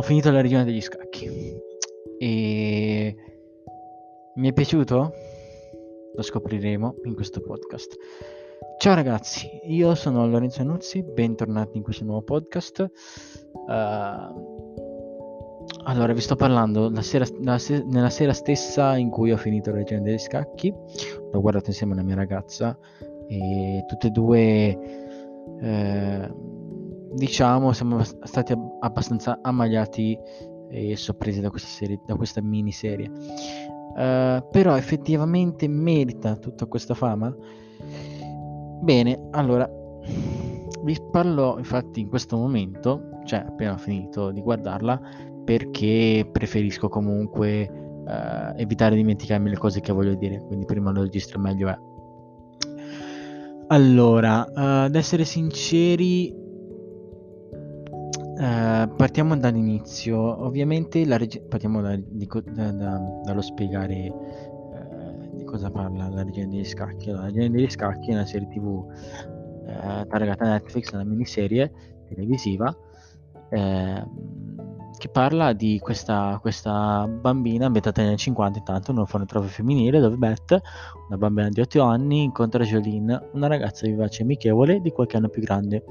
ho finito la regione degli scacchi e mi è piaciuto? Lo scopriremo in questo podcast. Ciao ragazzi, io sono Lorenzo Nuzzi, bentornati in questo nuovo podcast. Uh, allora, vi sto parlando la sera, se- nella sera stessa in cui ho finito la leggenda degli scacchi, l'ho guardato insieme alla mia ragazza e tutte e due, eh, diciamo, siamo stati abbastanza ammagliati e sorpresi da questa, serie, da questa miniserie. Uh, però effettivamente merita tutta questa fama? Bene, allora vi parlo infatti in questo momento, cioè appena finito di guardarla, perché preferisco comunque uh, evitare di dimenticarmi le cose che voglio dire, quindi prima lo registro meglio è. Allora, uh, ad essere sinceri, uh, partiamo dall'inizio. Ovviamente reg- partiamo da, di, da, da, dallo spiegare uh, di cosa parla la Regina degli Scacchi. Allora, la Regina degli Scacchi è una serie tv uh, targata Netflix, una miniserie televisiva. Uh, che parla di questa, questa bambina ambientata negli anni 50 intanto un orfanotrofio femminile dove Beth, una bambina di 8 anni, incontra Jolene, una ragazza vivace e amichevole di qualche anno più grande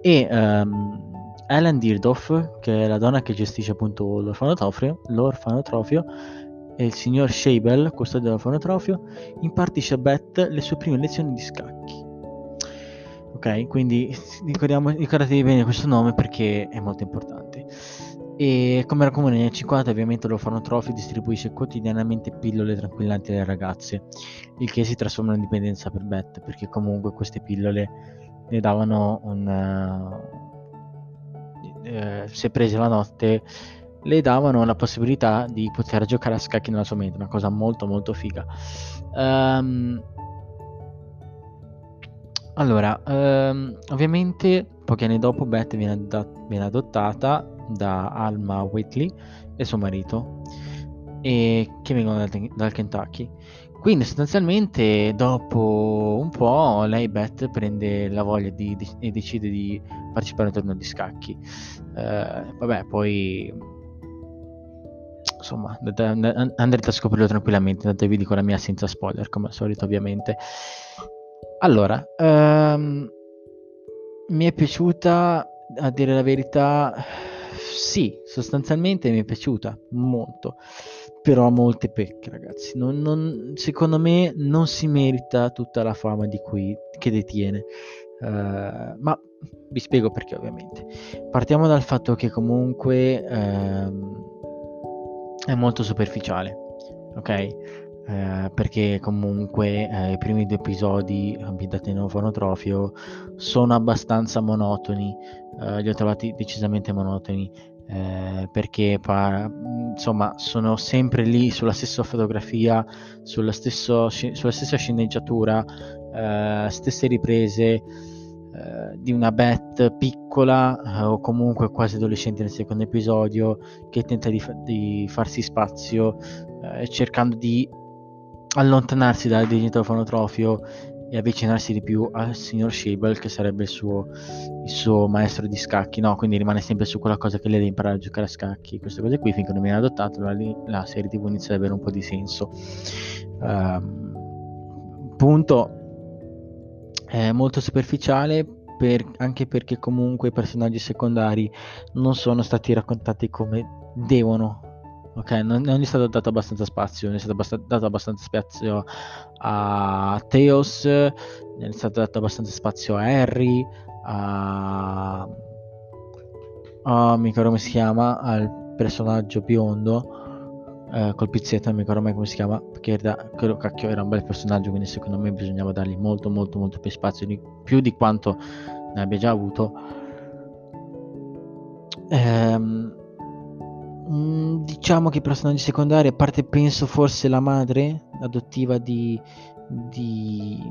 e um, Ellen Dirdorf, che è la donna che gestisce appunto l'orfanotrofio, l'orfanotrofio e il signor Shabel, custode dell'orfanotrofio, impartisce a Beth le sue prime lezioni di scacchi. Ok, quindi ricordatevi bene questo nome perché è molto importante. E come era comune negli anni 50, ovviamente l'orfanotrofio distribuisce quotidianamente pillole tranquillanti alle ragazze, il che si trasforma in dipendenza per Beth, perché comunque queste pillole le davano un... Eh, se prese la notte, le davano la possibilità di poter giocare a scacchi nella sua mente, una cosa molto molto figa. Um, allora, um, ovviamente pochi anni dopo Beth viene, ad- viene adottata da Alma Whitley e suo marito, e che vengono dal, dal Kentucky. Quindi sostanzialmente dopo un po' lei Beth prende la voglia di, di, e decide di partecipare a un torneo di scacchi. Uh, vabbè, poi insomma andrete a scoprirlo tranquillamente, andatevi con la mia senza spoiler come al solito ovviamente. Allora, um, mi è piaciuta a dire la verità sì, sostanzialmente mi è piaciuta molto, però ha molte pecche, ragazzi. Non, non, secondo me non si merita tutta la fama di cui, che detiene. Uh, ma vi spiego perché, ovviamente. Partiamo dal fatto che comunque uh, è molto superficiale, ok? Uh, perché comunque eh, i primi due episodi ambientati in orfanotrofio sono abbastanza monotoni, li ho trovati decisamente monotoni eh, perché pa- insomma sono sempre lì sulla stessa fotografia, sulla, stesso, sulla stessa sceneggiatura, eh, stesse riprese eh, di una Beth piccola eh, o comunque quasi adolescente nel secondo episodio che tenta di, fa- di farsi spazio cercando di allontanarsi dal digito fonotrofio e avvicinarsi di più al signor Shable che sarebbe il suo, il suo, maestro di scacchi no quindi rimane sempre su quella cosa che lei deve imparare a giocare a scacchi queste cose qui finché non viene adottato la, la serie tv inizia ad avere un po' di senso. Uh, punto è molto superficiale per, anche perché comunque i personaggi secondari non sono stati raccontati come devono ok? Non, non, è stato dato abbastanza spazio, non è stato abbast- dato abbastanza spazio a Theos, non è stato dato abbastanza spazio a Harry, a... Oh, mi ricordo come si chiama, al personaggio biondo, eh, col pizzetto, non mi ricordo mai come si chiama, perché era, quello cacchio era un bel personaggio, quindi secondo me bisognava dargli molto molto molto più spazio, di, più di quanto ne abbia già avuto. Ehm, Mm, diciamo che i personaggi secondari, a parte penso forse la madre adottiva di, di,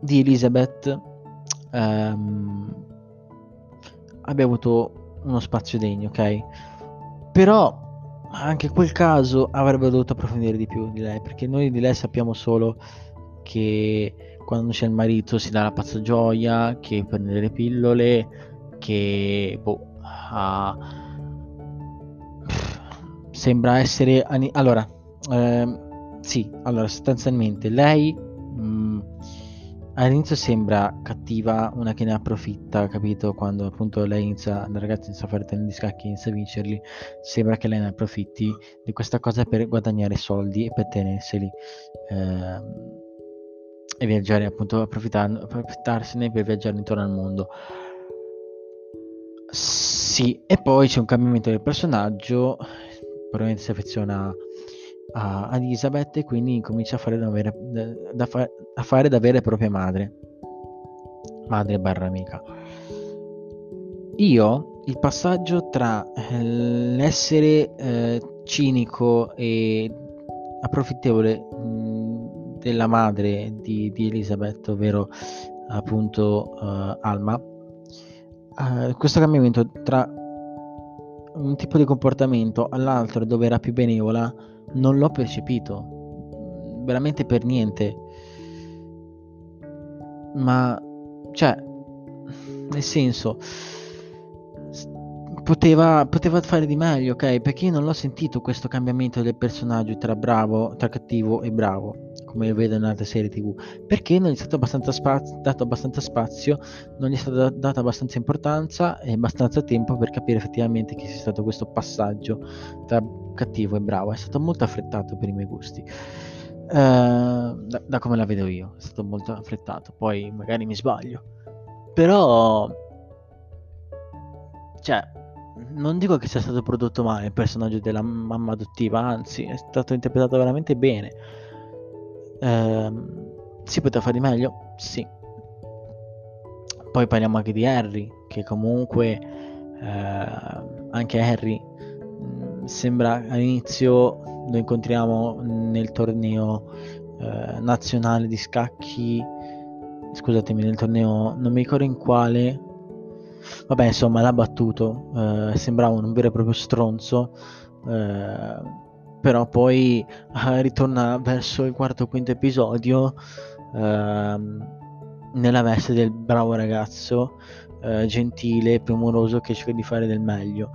di Elizabeth, ehm, abbia avuto uno spazio degno, ok? Però anche quel caso avrebbe dovuto approfondire di più di lei, perché noi di lei sappiamo solo che quando c'è il marito si dà la pazza gioia, che prende le pillole, che boh, ha sembra essere... Allora, ehm, sì, allora sostanzialmente lei mh, mm, all'inizio sembra cattiva, una che ne approfitta, capito? Quando appunto lei inizia, la ragazza inizia a fare di scacchi, inizia a vincerli, sembra che lei ne approfitti di questa cosa per guadagnare soldi e per tenerseli. Ehm, e viaggiare appunto approfittarsene per viaggiare intorno al mondo sì, e poi c'è un cambiamento del personaggio, probabilmente si affeziona a, ad Elizabeth e quindi comincia a fare da, vera, da, fa, a fare da vera e propria madre, madre barra amica. Io, il passaggio tra eh, l'essere eh, cinico e approfittevole mh, della madre di, di Elizabeth, ovvero appunto uh, Alma, uh, questo cambiamento tra un tipo di comportamento all'altro dove era più benevola non l'ho percepito. Veramente per niente. Ma cioè nel senso poteva, poteva fare di meglio ok? Perché io non l'ho sentito questo cambiamento del personaggio tra bravo tra cattivo e bravo come vedo in altre serie tv perché non gli è stato abbastanza spazio, dato abbastanza spazio non gli è stata data abbastanza importanza e abbastanza tempo per capire effettivamente che sia stato questo passaggio tra cattivo e bravo. È stato molto affrettato per i miei gusti. Uh, da, da come la vedo io è stato molto affrettato. Poi magari mi sbaglio. Però cioè non dico che sia stato prodotto male il personaggio della mamma adottiva, anzi è stato interpretato veramente bene. Eh, si poteva fare di meglio? Sì. Poi parliamo anche di Harry, che comunque eh, anche Harry mm, sembra all'inizio lo incontriamo nel torneo eh, nazionale di scacchi, scusatemi, nel torneo non mi ricordo in quale, vabbè insomma l'ha battuto, eh, sembrava un vero e proprio stronzo. Eh, però poi eh, ritorna verso il quarto o quinto episodio ehm, nella veste del bravo ragazzo eh, gentile, premuroso che cerca di fare del meglio.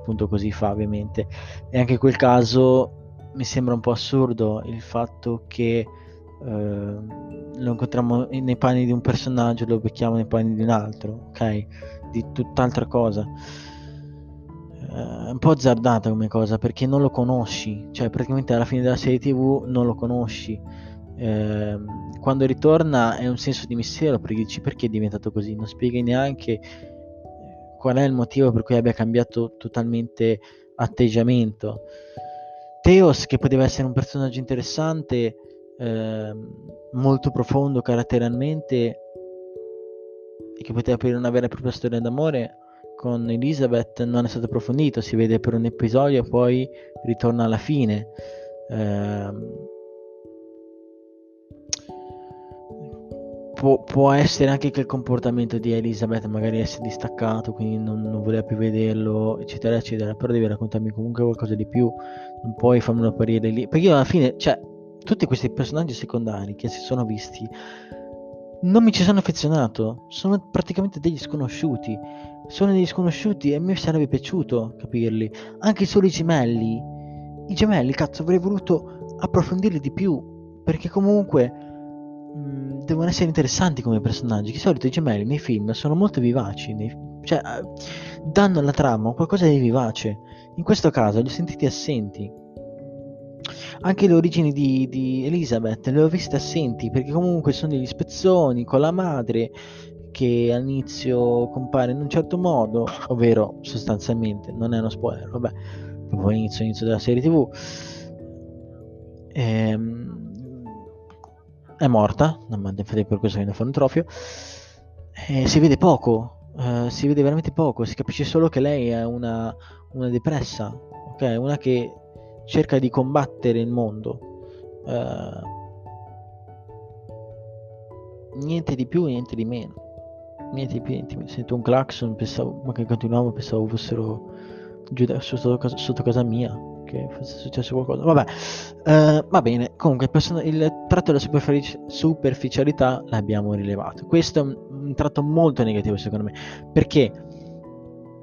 Appunto così fa ovviamente. E anche in quel caso mi sembra un po' assurdo il fatto che eh, lo incontriamo nei panni di un personaggio lo becchiamo nei panni di un altro ok di tutt'altra cosa uh, un po' azzardata come cosa perché non lo conosci, cioè praticamente alla fine della serie tv non lo conosci. Uh, quando ritorna è un senso di mistero perché dici perché è diventato così, non spieghi neanche eh, qual è il motivo per cui abbia cambiato totalmente atteggiamento. Theos, che poteva essere un personaggio interessante, eh, molto profondo caratterialmente e che poteva aprire una vera e propria storia d'amore, con Elizabeth non è stato approfondito, si vede per un episodio e poi ritorna alla fine. Eh, può, può, essere anche che il comportamento di Elizabeth magari essere distaccato, quindi non, non, voleva più vederlo, eccetera, eccetera, però devi raccontarmi comunque qualcosa di più, non puoi farmelo apparire lì, perché io alla fine, cioè, tutti questi personaggi secondari che si sono visti non mi ci sono affezionato, sono praticamente degli sconosciuti. Sono degli sconosciuti e a me sarebbe piaciuto capirli. Anche solo i gemelli. I gemelli, cazzo, avrei voluto approfondirli di più. Perché comunque mh, mm, devono essere interessanti come personaggi. Di solito i gemelli nei film sono molto vivaci. Nei, cioè, danno alla trama qualcosa di vivace. In questo caso li ho sentiti assenti anche le origini di, di Elizabeth le ho viste assenti perché comunque sono degli spezzoni con la madre che all'inizio compare in un certo modo, ovvero sostanzialmente, non è uno spoiler, vabbè, proprio all'inizio, all'inizio della serie tv. Ehm, è morta, infatti per questo viene a fare un trofeo. E si vede poco, eh, si vede veramente poco, si capisce solo che lei è una, una depressa, ok? Una che cerca di combattere il mondo. Uh, niente di più, niente di meno. Niente di più, niente di meno. Sento un clacson, pensavo, ma che continuavo, pensavo fossero giù da, sotto, casa, sotto casa mia, che fosse successo qualcosa. Vabbè, uh, va bene. Comunque, il, person- il tratto della superfici- superficialità l'abbiamo rilevato. Questo è un, un tratto molto negativo, secondo me, perché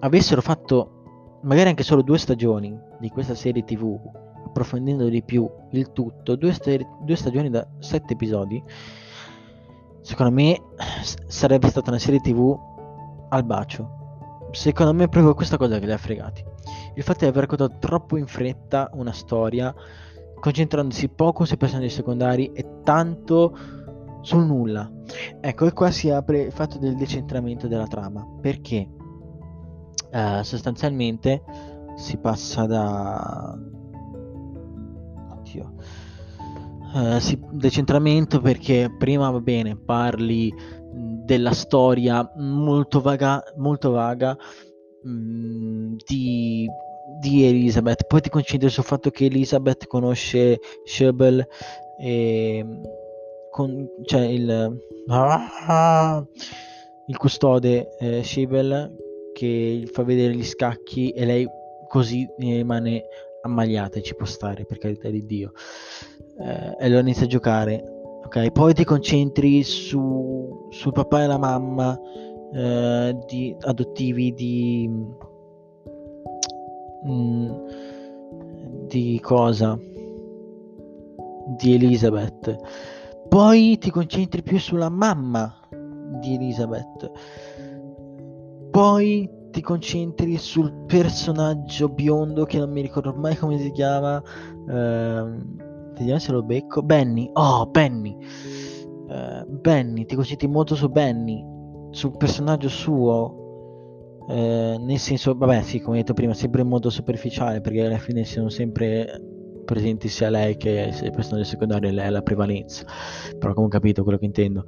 avessero fatto magari anche solo due stagioni di questa serie tv, approfondendo di più il tutto, due, st- due stagioni da sette episodi, secondo me sarebbe stata una serie tv al bacio. Secondo me è proprio questa cosa che li ha fregati. Il fatto di aver raccontato troppo in fretta una storia, concentrandosi poco sui personaggi secondari e tanto sul nulla. Ecco, e qua si apre il fatto del decentramento della trama, perché uh, sostanzialmente si passa da... Oddio. Uh, si... decentramento perché prima va bene, parli della storia molto vaga, molto vaga mh, mm, di, di, Elizabeth. Poi ti concentri sul fatto che Elizabeth conosce Shebel e con, cioè il, ah, il custode eh, Shebel che fa vedere gli scacchi e lei così rimane ammagliata e ci può stare per carità di Dio. Eh, e allora inizia a giocare ok? Poi ti concentri su, sul papà e la mamma eh, di, adottivi di, mm, di cosa? Di Elizabeth. Poi ti concentri più sulla mamma di Elizabeth. Poi ti concentri sul personaggio biondo che non mi ricordo mai come si chiama. Ehm, Vediamo se lo becco. Benny. Oh, Benny. Uh, Benny, ti concentri molto su Benny. Sul personaggio suo. Uh, nel senso, vabbè, sì, come detto prima, sempre in modo superficiale, perché alla fine sono sempre presenti sia lei che il personaggio secondario, lei ha la prevalenza. Però ho capito quello che intendo.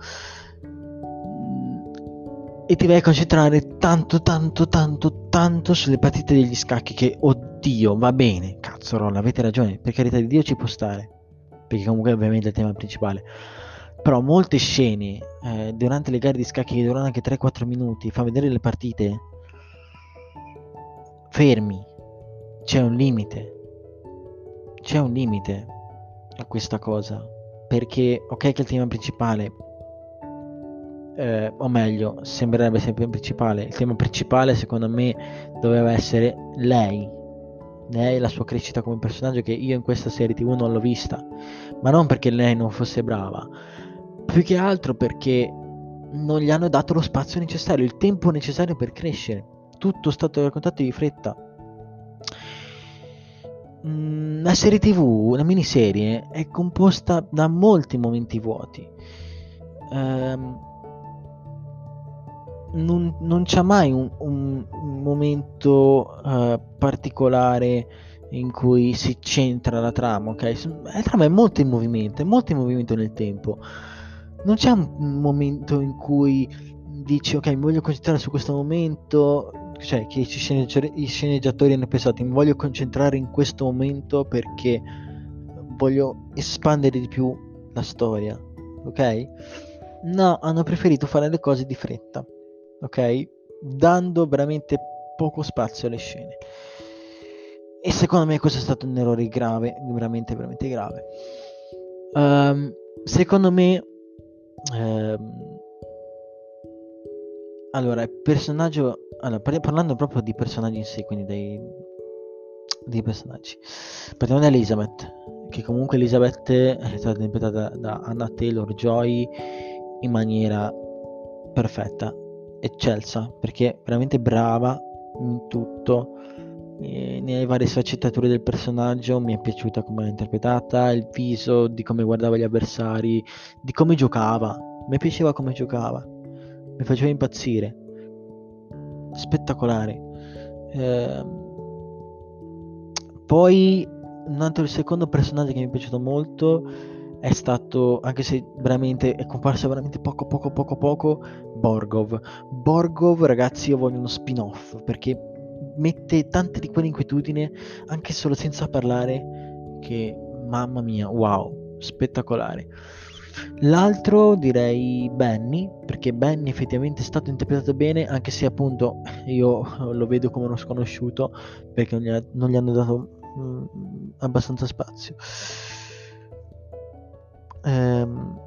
E ti vai a concentrare tanto, tanto, tanto, tanto sulle partite degli scacchi che, oddio, va bene, cazzo, Ron, avete ragione, per carità di Dio ci può stare perché comunque ovviamente è il tema principale. Però molte scene eh, durante le gare di scacchi che durano anche 3-4 minuti, fa vedere le partite, fermi, c'è un limite. C'è un limite a questa cosa. Perché, ok che il tema principale, eh, o meglio, sembrerebbe sempre il principale, il tema principale secondo me doveva essere lei, lei la sua crescita come personaggio che io in questa serie tv non l'ho vista. Ma non perché lei non fosse brava. Più che altro perché non gli hanno dato lo spazio necessario il tempo necessario per crescere. Tutto stato raccontato di fretta. Mm, la serie tv una miniserie è composta da molti momenti vuoti. Um, non, non c'è mai un, un, un momento uh, particolare in cui si centra la trama, ok? La trama è molto in movimento, è molto in movimento nel tempo. Non c'è un momento in cui dici ok, mi voglio concentrare su questo momento, cioè che i sceneggiatori hanno pensato, mi voglio concentrare in questo momento perché voglio espandere di più la storia, ok? No, hanno preferito fare le cose di fretta ok? Dando veramente poco spazio alle scene. E secondo me questo è stato un errore grave, veramente, veramente grave. Um, secondo me, um, allora, il personaggio, allora, parlando proprio di personaggi in sé, quindi dei, dei personaggi, partiamo da Elizabeth, che comunque Elizabeth è stata interpretata da Anna Taylor Joy in maniera perfetta eccelsa perché è veramente brava in tutto. Nelle varie sfaccettature del personaggio mi è piaciuta come l'ha interpretata il viso di come guardava gli avversari di come giocava. Mi piaceva come giocava. Mi faceva impazzire. Spettacolare. Eh, poi un altro il secondo personaggio che mi è piaciuto molto è stato, anche se veramente è comparso veramente poco poco poco poco, Borgov. Borgov, ragazzi, io voglio uno spin-off perché mette tante di quelle inquietudini, anche solo senza parlare, che mamma mia, wow, spettacolare. L'altro direi Benny, perché Benny effettivamente è stato interpretato bene, anche se appunto io lo vedo come uno sconosciuto, perché non gli, ha, non gli hanno dato mm, abbastanza spazio. Ehm,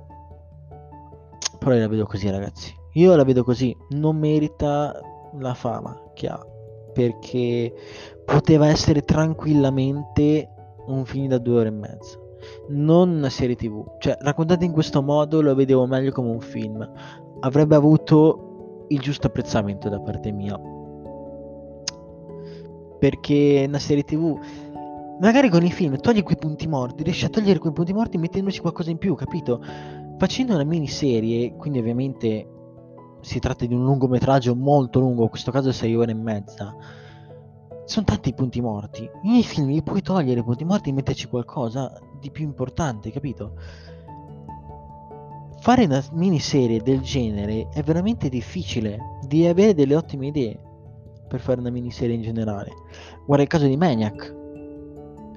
però io la vedo così, ragazzi. Io la vedo così. Non merita la fama che ha. perché poteva essere tranquillamente un film da due ore e mezza non una serie tv cioè raccontato in questo modo lo vedevo meglio come un film avrebbe avuto il giusto apprezzamento da parte mia perché una serie tv magari con i film togli quei punti morti riesci a togliere quei punti morti mettendoci qualcosa in più capito facendo una miniserie quindi ovviamente si tratta di un lungometraggio molto lungo in questo caso 6 ore e mezza. Sono tanti punti morti. Nei film li puoi togliere i punti morti e metterci qualcosa di più importante capito? Fare una miniserie del genere è veramente difficile. Devi avere delle ottime idee per fare una miniserie in generale. Guarda il caso di Maniac.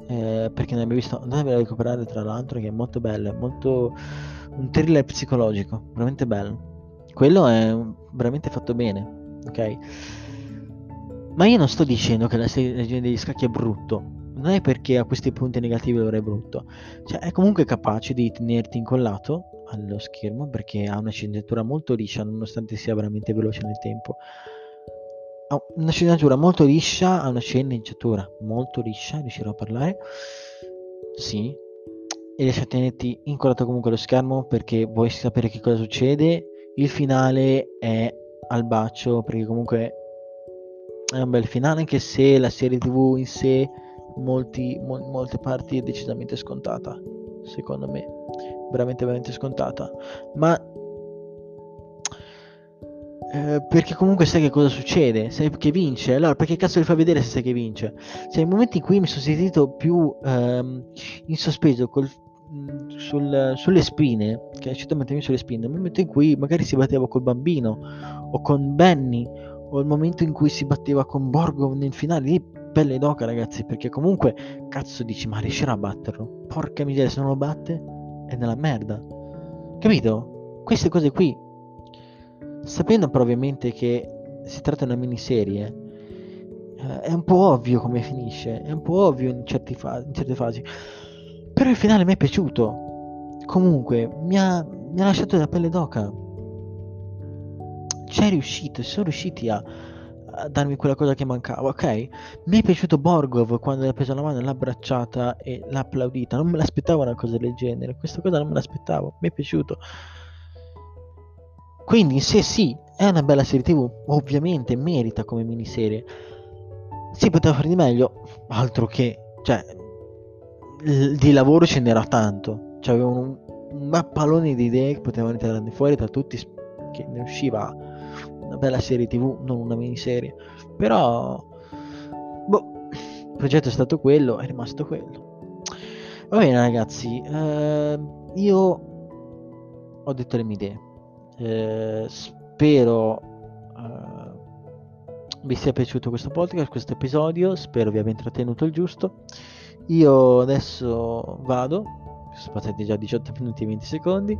Eh, perché ne abbiamo visto andatevela a recuperare tra l'altro che è molto bello è molto un thriller psicologico veramente bello quello è veramente fatto bene ok ma io non sto dicendo che la serie degli scacchi è brutto non è perché ha questi punti negativi allora è brutto cioè è comunque capace di tenerti incollato allo schermo perché ha una sceneggiatura molto liscia nonostante sia veramente veloce nel tempo ha una sceneggiatura molto liscia, ha una sceneggiatura molto liscia, riuscirò a parlare. Sì. E riesce a tenerti incollato comunque allo schermo perché vuoi sapere che cosa succede. Il finale è al bacio perché comunque è un bel finale anche se la serie tv in sé molti, mo- molte parti è decisamente scontata secondo me. Veramente veramente scontata. Ma eh, perché comunque sai che cosa succede, sai che vince, allora perché cazzo li fa vedere se sai che vince? Cioè, i momenti in cui mi sono sentito più ehm, in sospeso col, sul, sulle spine, che è mettermi sulle spine, nel momento in cui magari si batteva col bambino o con Benny, o il momento in cui si batteva con Borgo nel finale, lì pelle d'oca ragazzi, perché comunque cazzo dici ma riuscirà a batterlo? Porca miseria, se non lo batte è nella merda. Capito? Queste cose qui sapendo però ovviamente che si tratta di una miniserie, eh, è un po' ovvio come finisce, è un po' ovvio in, fa- in, certe fasi. Però il finale mi è piaciuto. Comunque, mi ha, mi ha lasciato la pelle d'oca. C'è riuscito, sono riusciti a, a, darmi quella cosa che mancava, ok? Mi è piaciuto Borgov quando le ha preso la mano, l'ha abbracciata e l'ha applaudita. Non me l'aspettavo una cosa del genere. Questa cosa non me l'aspettavo. Mi è piaciuto. Quindi se sì, è una bella serie tv, ovviamente merita come miniserie. Si poteva fare di meglio, altro che, cioè, di lavoro ce n'era tanto. Cioè, avevano un, un mappalone di idee che potevano tirare fuori tra tutti, che ne usciva una bella serie tv, non una miniserie. Però, boh, il progetto è stato quello, è rimasto quello. Va bene ragazzi, eh, io ho detto le mie idee eh, spero eh, vi sia piaciuto questo podcast, questo episodio, spero vi abbia intrattenuto il giusto. Io adesso vado, sono passati già 18 minuti e 20 secondi,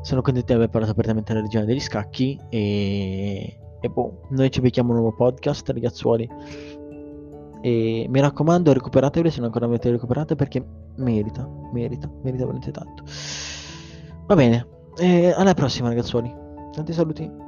sono contento di aver parlato apertamente della regione degli scacchi e, e boh, noi ci becchiamo un nuovo podcast ragazzuoli e mi raccomando recuperatevele se non ancora avete recuperate perché merita, merita, merita veramente tanto. Va bene, alla prossima ragazzuoli. Tanti saluti.